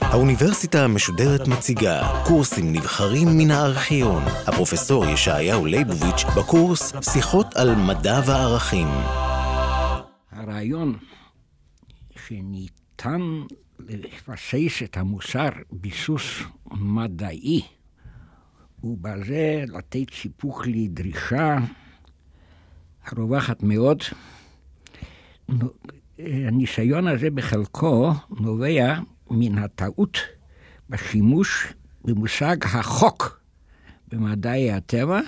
האוניברסיטה המשודרת מציגה קורסים נבחרים מן הארכיון. הפרופסור ישעיהו ליבוביץ' בקורס שיחות על מדע וערכים. הרעיון שניתן לבסס את המוסר ביסוס מדעי ובזה לתת סיפוק לדרישה הרווחת מאוד. הניסיון הזה בחלקו נובע מן הטעות בשימוש במושג החוק במדעי הטבע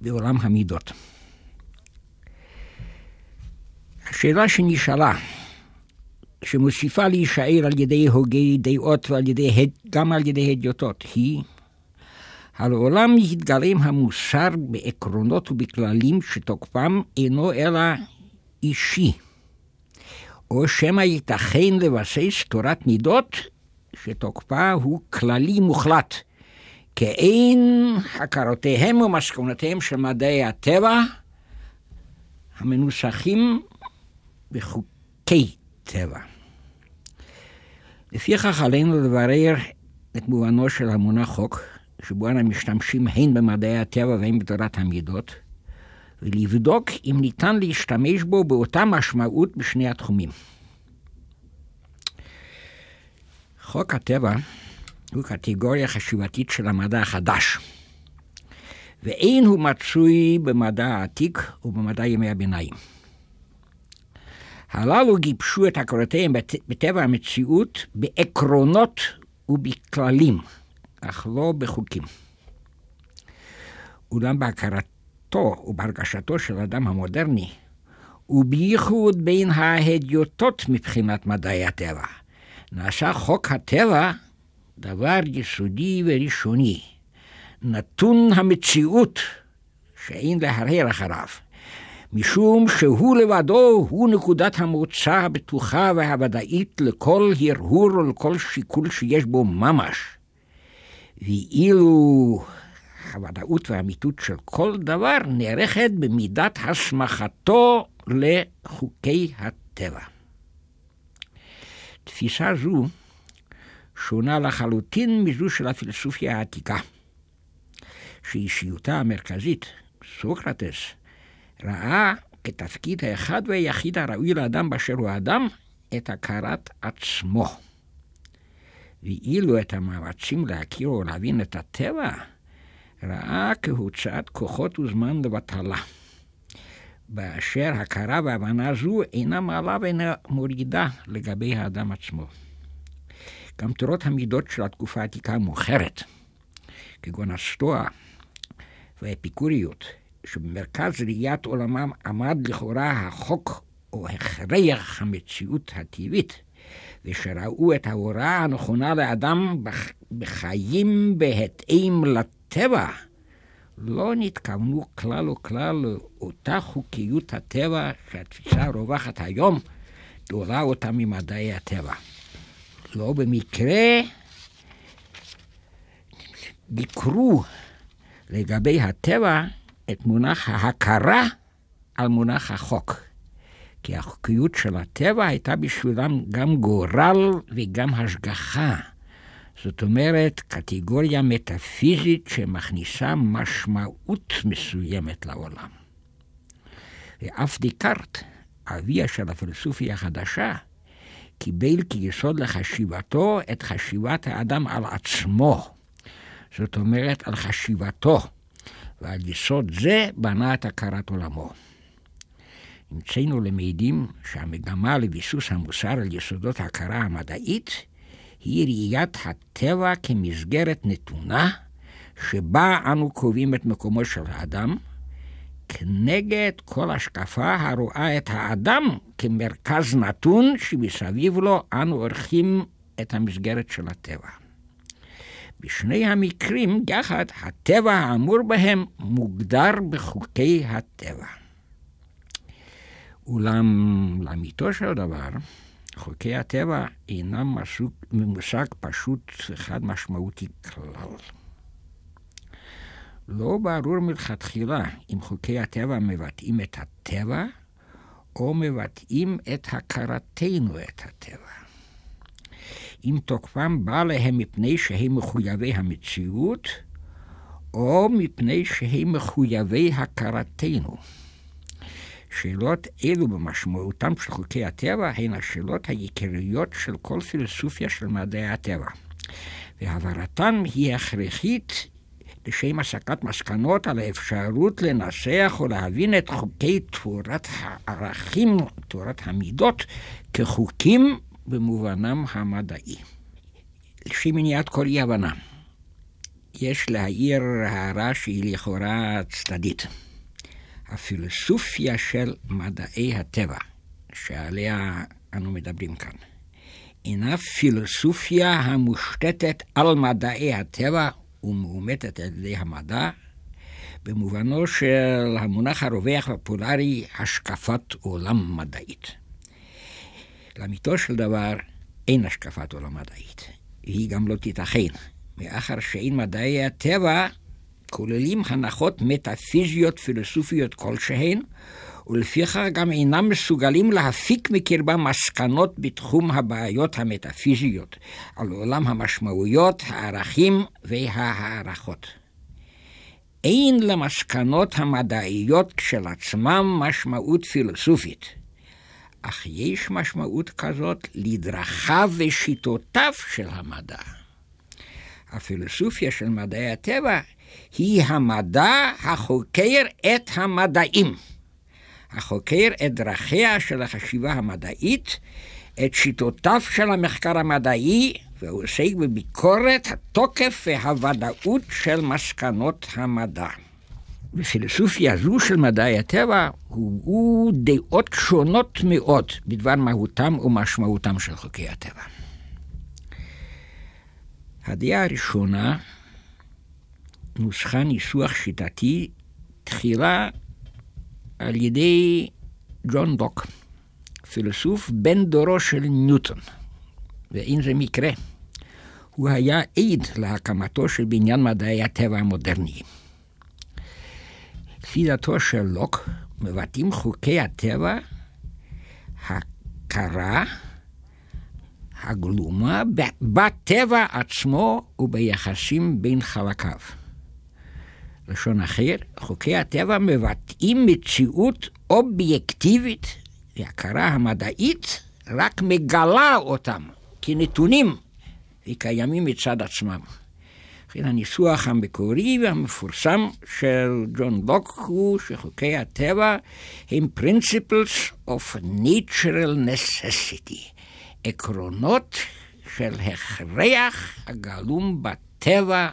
ובעולם המידות. השאלה שנשאלה, שמוסיפה להישאר על ידי הוגי דעות ועל ידי, גם על ידי הדיוטות, היא העולם יתגלם המוסר בעקרונות ובכללים שתוקפם אינו אלא אישי, או שמא ייתכן לבסס תורת מידות שתוקפה הוא כללי מוחלט, כאין הכרותיהם ומסקנותיהם של מדעי הטבע המנוסחים בחוקי טבע. לפיכך עלינו לברר את מובנו של המונח חוק, שבו אנו משתמשים הן במדעי הטבע והן בתורת המידות, ולבדוק אם ניתן להשתמש בו באותה משמעות בשני התחומים. חוק הטבע הוא קטגוריה חשיבתית של המדע החדש, ואין הוא מצוי במדע העתיק ובמדע ימי הביניים. הללו גיבשו את הכרותיהם בטבע המציאות בעקרונות ובכללים, אך לא בחוקים. אולם בהכרתו ובהרגשתו של האדם המודרני, ובייחוד בין ההדיוטות מבחינת מדעי הטבע, נעשה חוק הטבע דבר יסודי וראשוני, נתון המציאות שאין להרהר אחריו. משום שהוא לבדו הוא נקודת המוצא הבטוחה והוודאית לכל הרהור ולכל שיקול שיש בו ממש. ואילו הוודאות והאמיתות של כל דבר נערכת במידת הסמכתו לחוקי הטבע. תפיסה זו שונה לחלוטין מזו של הפילוסופיה העתיקה, שאישיותה המרכזית, סוקרטס, ראה כתפקיד האחד והיחיד הראוי לאדם באשר הוא אדם, את הכרת עצמו. ואילו את המאמצים להכיר או להבין את הטבע, ראה כהוצאת כוחות וזמן לבטלה. באשר הכרה והבנה זו אינה מעלה ואינה מורידה לגבי האדם עצמו. גם תורות המידות של התקופה העתיקה המאוחרת, כגון הסטואה והאפיקוריות, שבמרכז ראיית עולמם עמד לכאורה החוק או הכרח המציאות הטבעית, ושראו את ההוראה הנכונה לאדם בחיים בהתאם לטבע, לא נתכוונו כלל וכלל לאותה חוקיות הטבע שהתפיסה הרווחת היום גדולה אותה ממדעי הטבע. לא במקרה ביקרו לגבי הטבע את מונח ההכרה על מונח החוק. כי החוקיות של הטבע הייתה בשבילם גם גורל וגם השגחה. זאת אומרת, קטגוריה מטאפיזית שמכניסה משמעות מסוימת לעולם. ואף דיקארט, אביה של הפילוסופיה החדשה, קיבל כיסוד לחשיבתו את חשיבת האדם על עצמו. זאת אומרת, על חשיבתו. ועל יסוד זה בנה את הכרת עולמו. נמצאנו למעידים שהמגמה לביסוס המוסר על יסודות ההכרה המדעית היא ראיית הטבע כמסגרת נתונה, שבה אנו קובעים את מקומו של האדם, כנגד כל השקפה הרואה את האדם כמרכז נתון שמסביב לו אנו עורכים את המסגרת של הטבע. בשני המקרים יחד, הטבע האמור בהם מוגדר בחוקי הטבע. אולם לאמיתו של דבר, חוקי הטבע אינם מושג פשוט וחד משמעותי כלל. לא ברור מלכתחילה אם חוקי הטבע מבטאים את הטבע או מבטאים את הכרתנו את הטבע. אם תוקפם בא להם מפני שהם מחויבי המציאות, או מפני שהם מחויבי הכרתנו. שאלות אלו במשמעותם של חוקי הטבע הן השאלות העיקריות של כל פילוסופיה של מדעי הטבע. והעברתן היא הכרחית לשם הסקת מסקנות על האפשרות לנסח או להבין את חוקי תורת הערכים, תורת המידות, כחוקים במובנם המדעי. לשם מניעת כל אי הבנה, יש להעיר הערה שהיא לכאורה צדדית. הפילוסופיה של מדעי הטבע, שעליה אנו מדברים כאן, אינה פילוסופיה המושתתת על מדעי הטבע ומאומתת על ידי המדע, במובנו של המונח הרווח והפולרי, השקפת עולם מדעית. לאמיתו של דבר, אין השקפת עולם מדעית, והיא גם לא תיתכן, מאחר שאין מדעי הטבע כוללים הנחות מטאפיזיות פילוסופיות כלשהן, ולפיכך גם אינם מסוגלים להפיק מקרבם מסקנות בתחום הבעיות המטאפיזיות, על עולם המשמעויות, הערכים וההערכות. אין למסקנות המדעיות כשלעצמם משמעות פילוסופית, אך יש משמעות כזאת לדרכיו ושיטותיו של המדע. הפילוסופיה של מדעי הטבע היא המדע החוקר את המדעים. החוקר את דרכיה של החשיבה המדעית, את שיטותיו של המחקר המדעי, ועוסק בביקורת התוקף והוודאות של מסקנות המדע. בפילוסופיה זו של מדעי הטבע הובאו דעות שונות מאוד בדבר מהותם ומשמעותם של חוקי הטבע. הדעה הראשונה נוסחה ניסוח שיטתי תחילה על ידי ג'ון דוק, פילוסוף בן דורו של ניוטון, ואין זה מקרה. הוא היה עד להקמתו של בניין מדעי הטבע המודרניים. לפי דעתו של לוק, מבטאים חוקי הטבע הכרה, הגלומה, בטבע עצמו וביחסים בין חלקיו. לשון אחר, חוקי הטבע מבטאים מציאות אובייקטיבית, והכרה המדעית רק מגלה אותם כנתונים וקיימים מצד עצמם. לכן הניסוח המקורי והמפורסם של ג'ון לוק הוא שחוקי הטבע הם principles of natural necessity, עקרונות של הכרח הגלום בטבע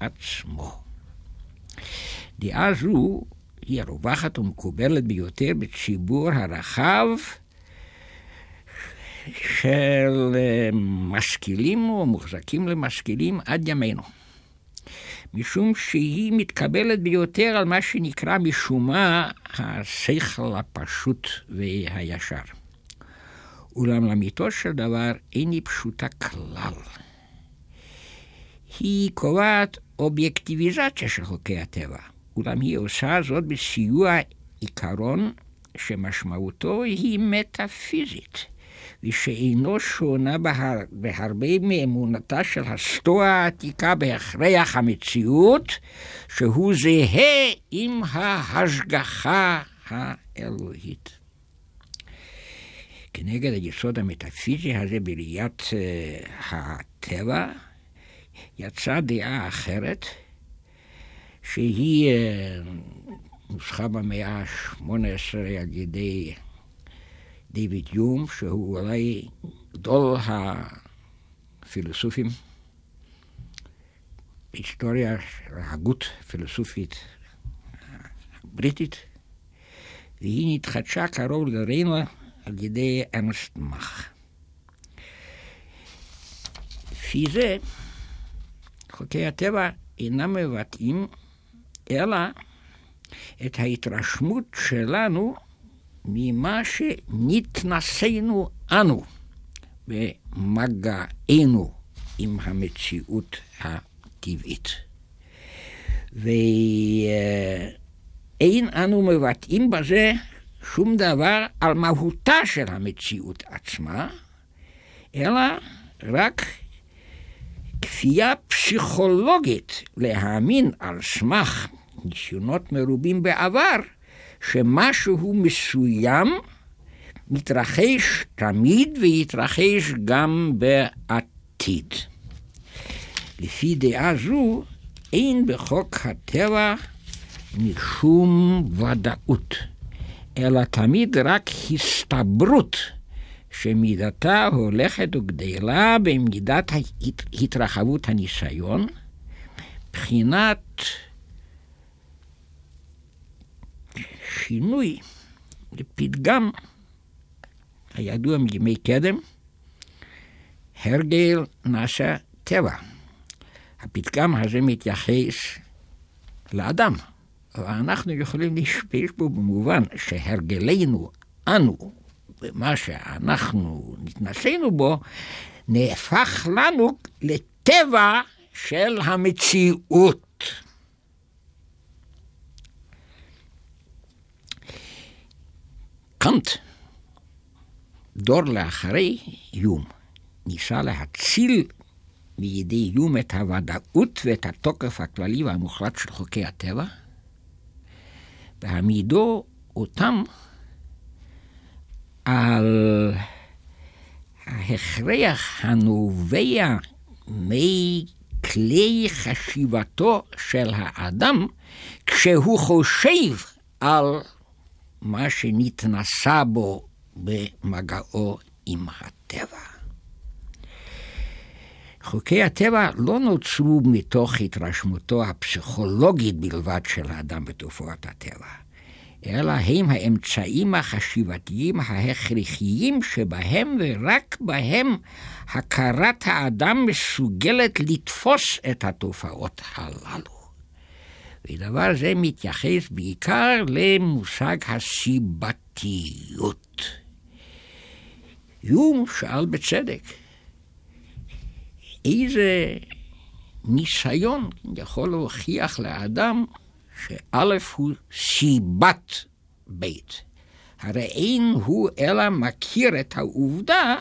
עצמו. דעה זו היא הרווחת ומקובלת ביותר בציבור הרחב של אה, משכילים או מוחזקים למשכילים עד ימינו. משום שהיא מתקבלת ביותר על מה שנקרא משום מה השכל הפשוט והישר. אולם לאמיתו של דבר אין היא פשוטה כלל. היא קובעת אובייקטיביזציה של חוקי הטבע. אולם היא עושה זאת בסיוע עיקרון שמשמעותו היא מטאפיזית, ושאינו שונה בהר, בהרבה מאמונתה של הסטואה העתיקה בהכרח המציאות, שהוא זהה עם ההשגחה האלוהית. כנגד היסוד המטאפיזי הזה בראיית uh, הטבע, יצאה דעה אחרת, שהיא אה, נוסחה במאה ה-18 על ידי דיוויד יום, שהוא אולי גדול הפילוסופים, היסטוריה של ההגות הפילוסופית הבריטית, והיא נתחדשה קרוב לריינה על ידי ארנסט מאך. לפי זה, חוקי הטבע אינם מבטאים אלא את ההתרשמות שלנו ממה שנתנסינו אנו במגענו עם המציאות הטבעית. ואין אנו מבטאים בזה שום דבר על מהותה של המציאות עצמה, אלא רק כפייה פסיכולוגית להאמין על סמך ניסיונות מרובים בעבר, שמשהו מסוים מתרחש תמיד ויתרחש גם בעתיד. לפי דעה זו, אין בחוק הטבע משום ודאות, אלא תמיד רק הסתברות שמידתה הולכת וגדלה במידת התרחבות הניסיון, בחינת שינוי לפתגם הידוע מימי קדם, הרגל נעשה טבע. הפתגם הזה מתייחס לאדם, ואנחנו יכולים להשתמש בו במובן שהרגלנו, אנו, ומה שאנחנו נתנסינו בו, נהפך לנו לטבע של המציאות. קאנט, דור לאחרי איום, ניסה להציל מידי איום את הוודאות ואת התוקף הכללי והמוחלט של חוקי הטבע, והעמידו אותם על ההכרח הנובע מכלי חשיבתו של האדם כשהוא חושב על מה שנתנסה בו במגעו עם הטבע. חוקי הטבע לא נוצרו מתוך התרשמותו הפסיכולוגית בלבד של האדם בתופעות הטבע, אלא הם האמצעים החשיבתיים ההכרחיים שבהם ורק בהם הכרת האדם מסוגלת לתפוס את התופעות הללו. ודבר זה מתייחס בעיקר למושג הסיבתיות. יום שאל בצדק, איזה ניסיון יכול להוכיח לאדם שא' הוא סיבת בית. הרי אין הוא אלא מכיר את העובדה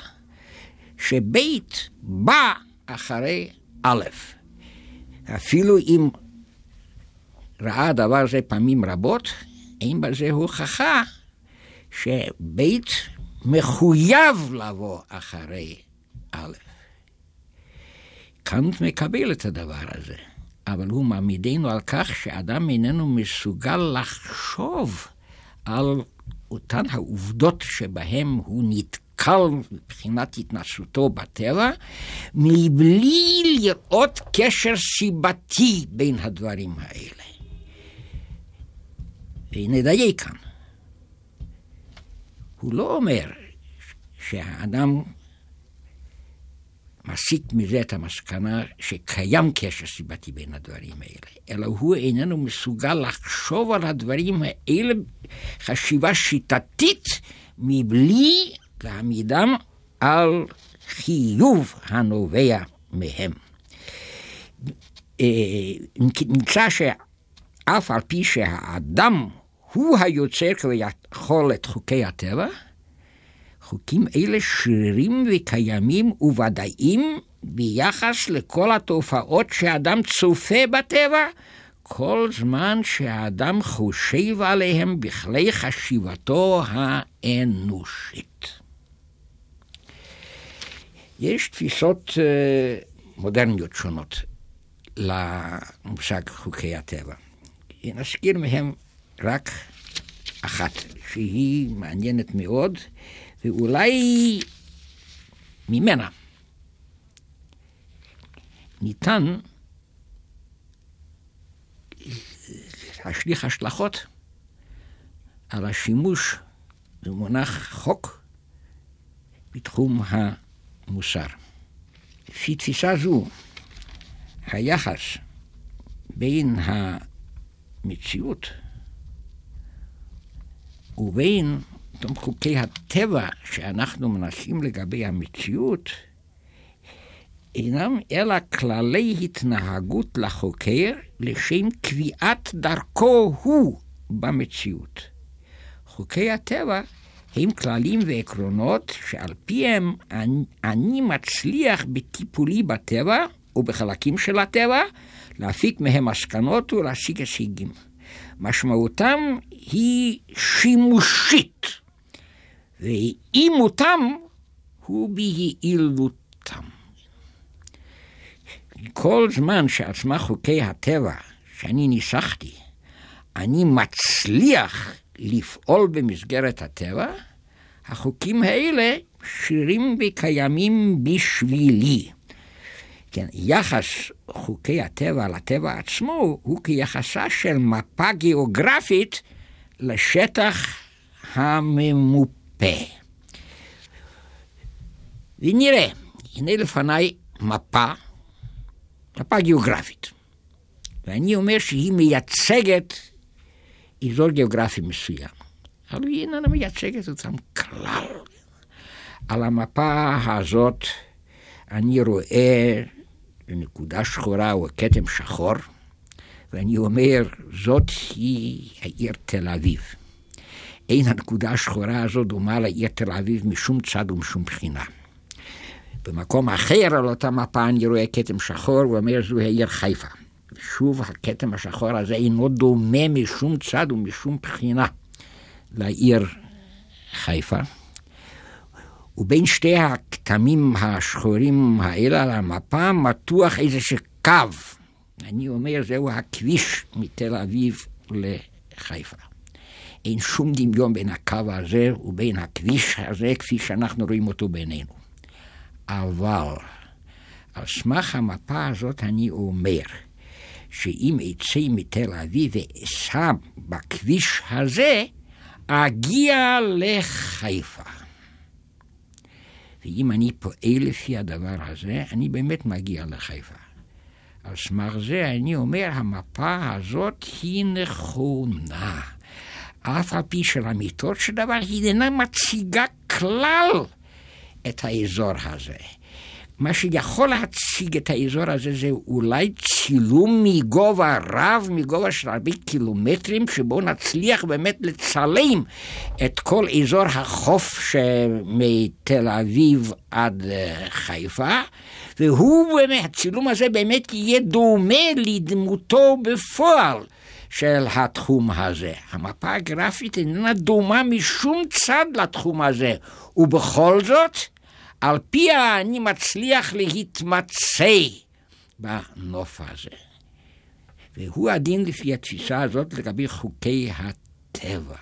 שבית בא אחרי א'. אפילו אם ראה דבר זה פעמים רבות, אין בזה הוכחה שבית מחויב לבוא אחרי א'. קאנט מקבל את הדבר הזה, אבל הוא מעמידנו על כך שאדם איננו מסוגל לחשוב על אותן העובדות שבהן הוא נתקל מבחינת התנסותו בטבע, מבלי לראות קשר סיבתי בין הדברים האלה. ונדייק כאן. הוא לא אומר שהאדם מסיק מזה את המסקנה שקיים קשר סיבתי בין הדברים האלה, אלא הוא איננו מסוגל לחשוב על הדברים האלה חשיבה שיטתית מבלי להעמידם על חיוב הנובע מהם. אה, נמצא שאף על פי שהאדם הוא היוצר כביכול את חוקי הטבע, חוקים אלה שרירים וקיימים וודאיים ביחס לכל התופעות שאדם צופה בטבע, כל זמן שהאדם חושב עליהם בכלי חשיבתו האנושית. יש תפיסות uh, מודרניות שונות למושג חוקי הטבע. נזכיר מהם רק אחת, שהיא מעניינת מאוד, ואולי ממנה ניתן להשליך השלכות על השימוש במונח חוק בתחום המוסר. לפי תפיסה זו, היחס בין המציאות ובין אותם חוקי הטבע שאנחנו מנסים לגבי המציאות, אינם אלא כללי התנהגות לחוקר לשם קביעת דרכו הוא במציאות. חוקי הטבע הם כללים ועקרונות שעל פיהם אני, אני מצליח בטיפולי בטבע ובחלקים של הטבע להפיק מהם מסקנות ולהשיג הישגים. משמעותם היא שימושית, ואימותם הוא ביעילותם. כל זמן שעל סמך חוקי הטבע שאני ניסחתי, אני מצליח לפעול במסגרת הטבע, החוקים האלה שירים וקיימים בשבילי. כן, יחס חוקי הטבע לטבע עצמו הוא כיחסה של מפה גיאוגרפית לשטח הממופה. ונראה, הנה לפניי מפה, מפה גיאוגרפית. ואני אומר שהיא מייצגת אזור גיאוגרפי מסוים. אבל היא איננה מייצגת אותם כלל. על המפה הזאת אני רואה נקודה שחורה או כתם שחור, ואני אומר, זאת היא העיר תל אביב. אין הנקודה השחורה הזאת דומה לעיר תל אביב משום צד ומשום בחינה. במקום אחר על אותה מפה אני רואה כתם שחור, ואומר זו העיר חיפה. שוב, הכתם השחור הזה אינו דומה משום צד ומשום בחינה לעיר חיפה. ובין שתי הכתמים השחורים האלה על המפה מתוח איזשהו קו. אני אומר, זהו הכביש מתל אביב לחיפה. אין שום דמיון בין הקו הזה ובין הכביש הזה כפי שאנחנו רואים אותו בעינינו. אבל על סמך המפה הזאת אני אומר שאם אצא מתל אביב ואסע בכביש הזה, אגיע לחיפה. ואם אני פועל לפי הדבר הזה, אני באמת מגיע לחיפה. על סמך זה אני אומר, המפה הזאת היא נכונה. אף על פי שלאמיתות של דבר היא אינה מציגה כלל את האזור הזה. מה שיכול להציג את האזור הזה זה אולי צילום מגובה רב, מגובה של הרבה קילומטרים, שבו נצליח באמת לצלם את כל אזור החוף שמתל אביב עד אה, חיפה, והוא באמת, הצילום הזה באמת יהיה דומה לדמותו בפועל. של התחום הזה. המפה הגרפית איננה דומה משום צד לתחום הזה, ובכל זאת, על פיה אני מצליח להתמצא בנוף הזה. והוא הדין לפי התפיסה הזאת לגבי חוקי הטבע.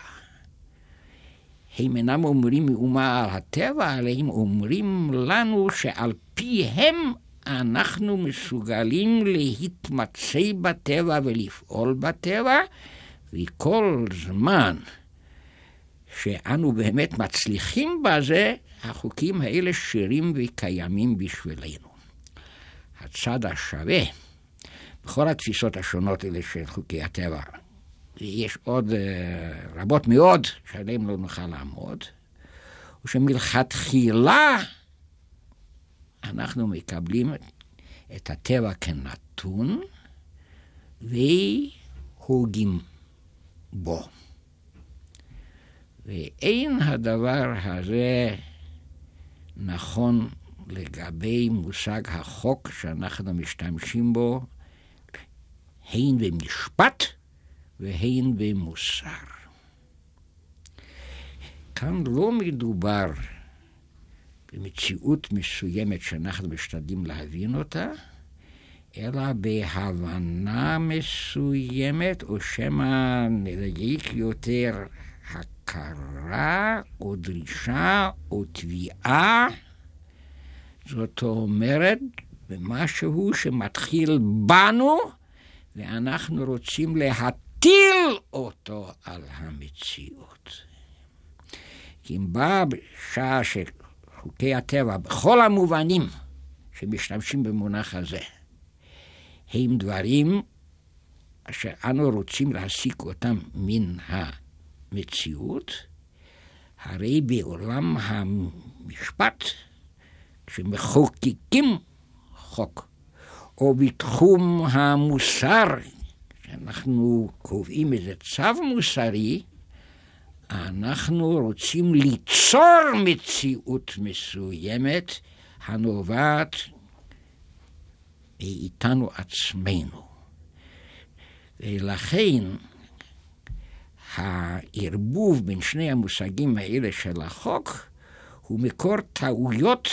הם אינם אומרים מאומה על הטבע, אלא הם אומרים לנו שעל פיהם אנחנו מסוגלים להתמצא בטבע ולפעול בטבע, וכל זמן שאנו באמת מצליחים בזה, החוקים האלה שירים וקיימים בשבילנו. הצד השווה בכל התפיסות השונות האלה של חוקי הטבע, ויש עוד uh, רבות מאוד שעליהן לא נוכל לעמוד, הוא שמלכתחילה אנחנו מקבלים את הטבע כנתון והוגים בו. ואין הדבר הזה נכון לגבי מושג החוק שאנחנו משתמשים בו, הן במשפט והן במוסר. כאן לא מדובר במציאות מסוימת שאנחנו משתדלים להבין אותה, אלא בהבנה מסוימת, או שמא נדייק יותר, הכרה או דרישה או תביעה, זאת אומרת, במשהו שמתחיל בנו, ואנחנו רוצים להטיל אותו על המציאות. כי אם באה בשעה שחוקי הטבע, בכל המובנים שמשתמשים במונח הזה, הם דברים אשר אנו רוצים להסיק אותם מן המציאות, הרי בעולם המשפט, כשמחוקקים חוק, או בתחום המוסר, כשאנחנו קובעים איזה צו מוסרי, אנחנו רוצים ליצור מציאות מסוימת הנובעת מאיתנו עצמנו. ולכן הערבוב בין שני המושגים האלה של החוק הוא מקור טעויות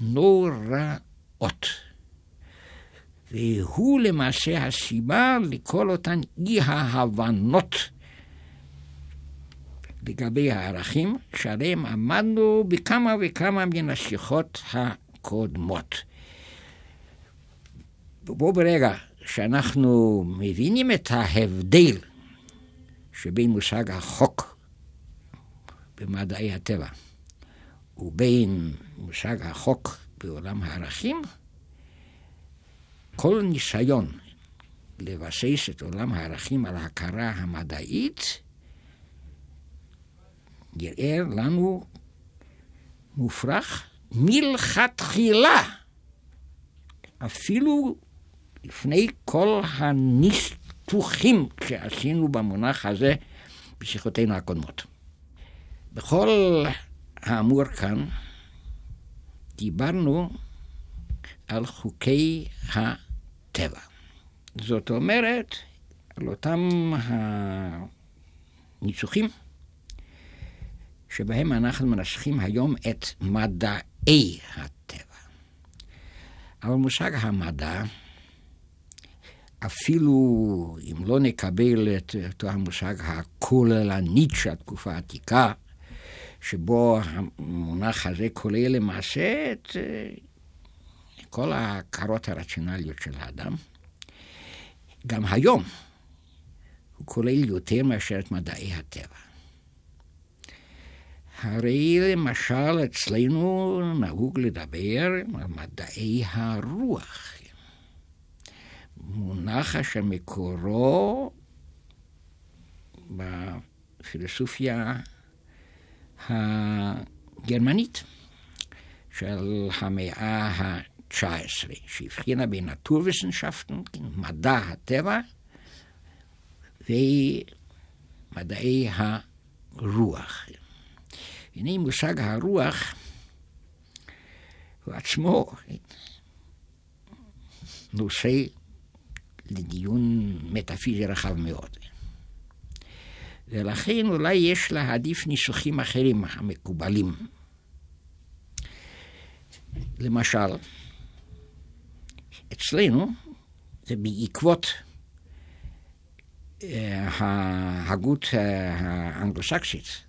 נוראות. והוא למעשה הסיבה לכל אותן אי-ההבנות לגבי הערכים שעליהם עמדנו בכמה וכמה מן השיחות הקודמות. בו ברגע שאנחנו מבינים את ההבדל שבין מושג החוק במדעי הטבע ובין מושג החוק בעולם הערכים, כל ניסיון לבסס את עולם הערכים על ההכרה המדעית נראה לנו מופרך מלכתחילה, אפילו לפני כל הניסוחים שעשינו במונח הזה בשיחותינו הקודמות. בכל האמור כאן, דיברנו על חוקי הטבע. זאת אומרת, על אותם הניסוחים שבהם אנחנו מנסחים היום את מדעי הטבע. אבל מושג המדע, אפילו אם לא נקבל את אותו המושג הכוללנית של התקופה העתיקה, שבו המונח הזה כולל למעשה את אה, כל ההכרות הרציונליות של האדם, גם היום הוא כולל יותר מאשר את מדעי הטבע. הרי למשל אצלנו נהוג לדבר על מדעי הרוח. מונח אשר מקורו בפילוסופיה הגרמנית של המאה ה-19, שהבחינה בין נטורוויסנשפטן, מדע הטבע, ומדעי הרוח. הנה מושג הרוח הוא עצמו נושא לדיון מטאפיזי רחב מאוד. ולכן אולי יש להעדיף ניסוחים אחרים המקובלים. למשל, אצלנו זה בעקבות אה, ההגות אה, האנגלוסקסית,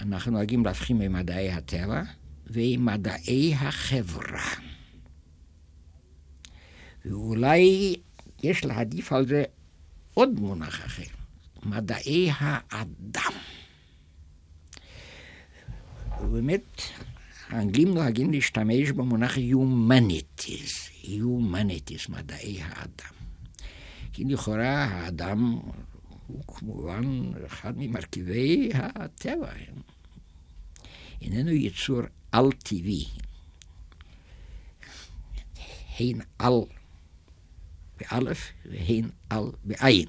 אנחנו נוהגים להבחין במדעי הטבע ומדעי החברה. ואולי יש להעדיף על זה עוד מונח אחר, מדעי האדם. ובאמת, האנגלים נוהגים להשתמש במונח humanities, humanities, מדעי האדם. כי לכאורה האדם הוא כמובן אחד ממרכיבי הטבע. איננו יצור על-טבעי. הן על באלף והן על בעין.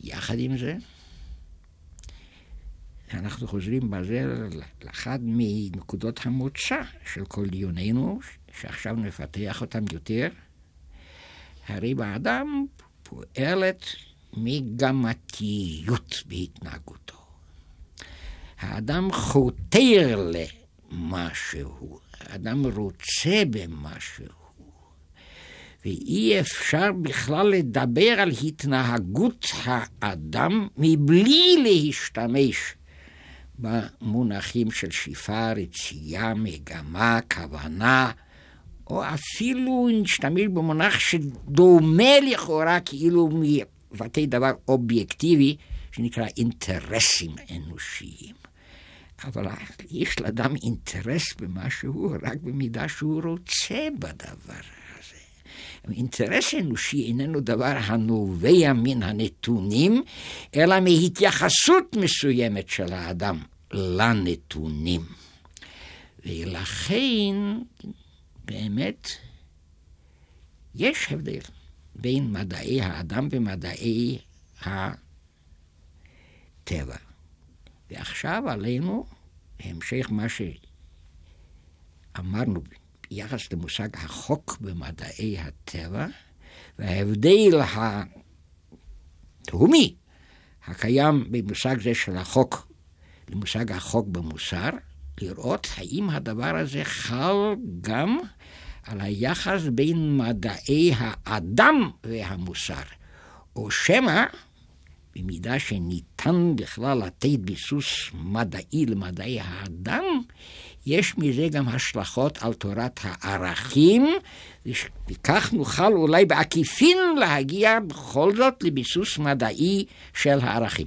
יחד עם זה, אנחנו חוזרים בזה לאחד מנקודות המוצא של כל דיוננו, שעכשיו נפתח אותם יותר. הרי באדם פועלת מגמתיות בהתנהגותו. האדם חותר למשהו, האדם רוצה במשהו, ואי אפשר בכלל לדבר על התנהגות האדם מבלי להשתמש במונחים של שאיפה, רצייה, מגמה, כוונה, או אפילו נשתמש במונח שדומה לכאורה כאילו מבטא דבר אובייקטיבי, שנקרא אינטרסים אנושיים. אבל יש לאדם אינטרס במשהו רק במידה שהוא רוצה בדבר הזה. אינטרס אנושי איננו דבר הנובע מן הנתונים, אלא מהתייחסות מסוימת של האדם לנתונים. ולכן, באמת, יש הבדל בין מדעי האדם ומדעי הטבע. ועכשיו עלינו, המשך מה שאמרנו ביחס למושג החוק במדעי הטבע, וההבדל התהומי הקיים במושג זה של החוק למושג החוק במוסר, לראות האם הדבר הזה חל גם על היחס בין מדעי האדם והמוסר, או שמא במידה שניתן בכלל לתת ביסוס מדעי למדעי האדם, יש מזה גם השלכות על תורת הערכים, וכך נוכל אולי בעקיפין להגיע בכל זאת לביסוס מדעי של הערכים.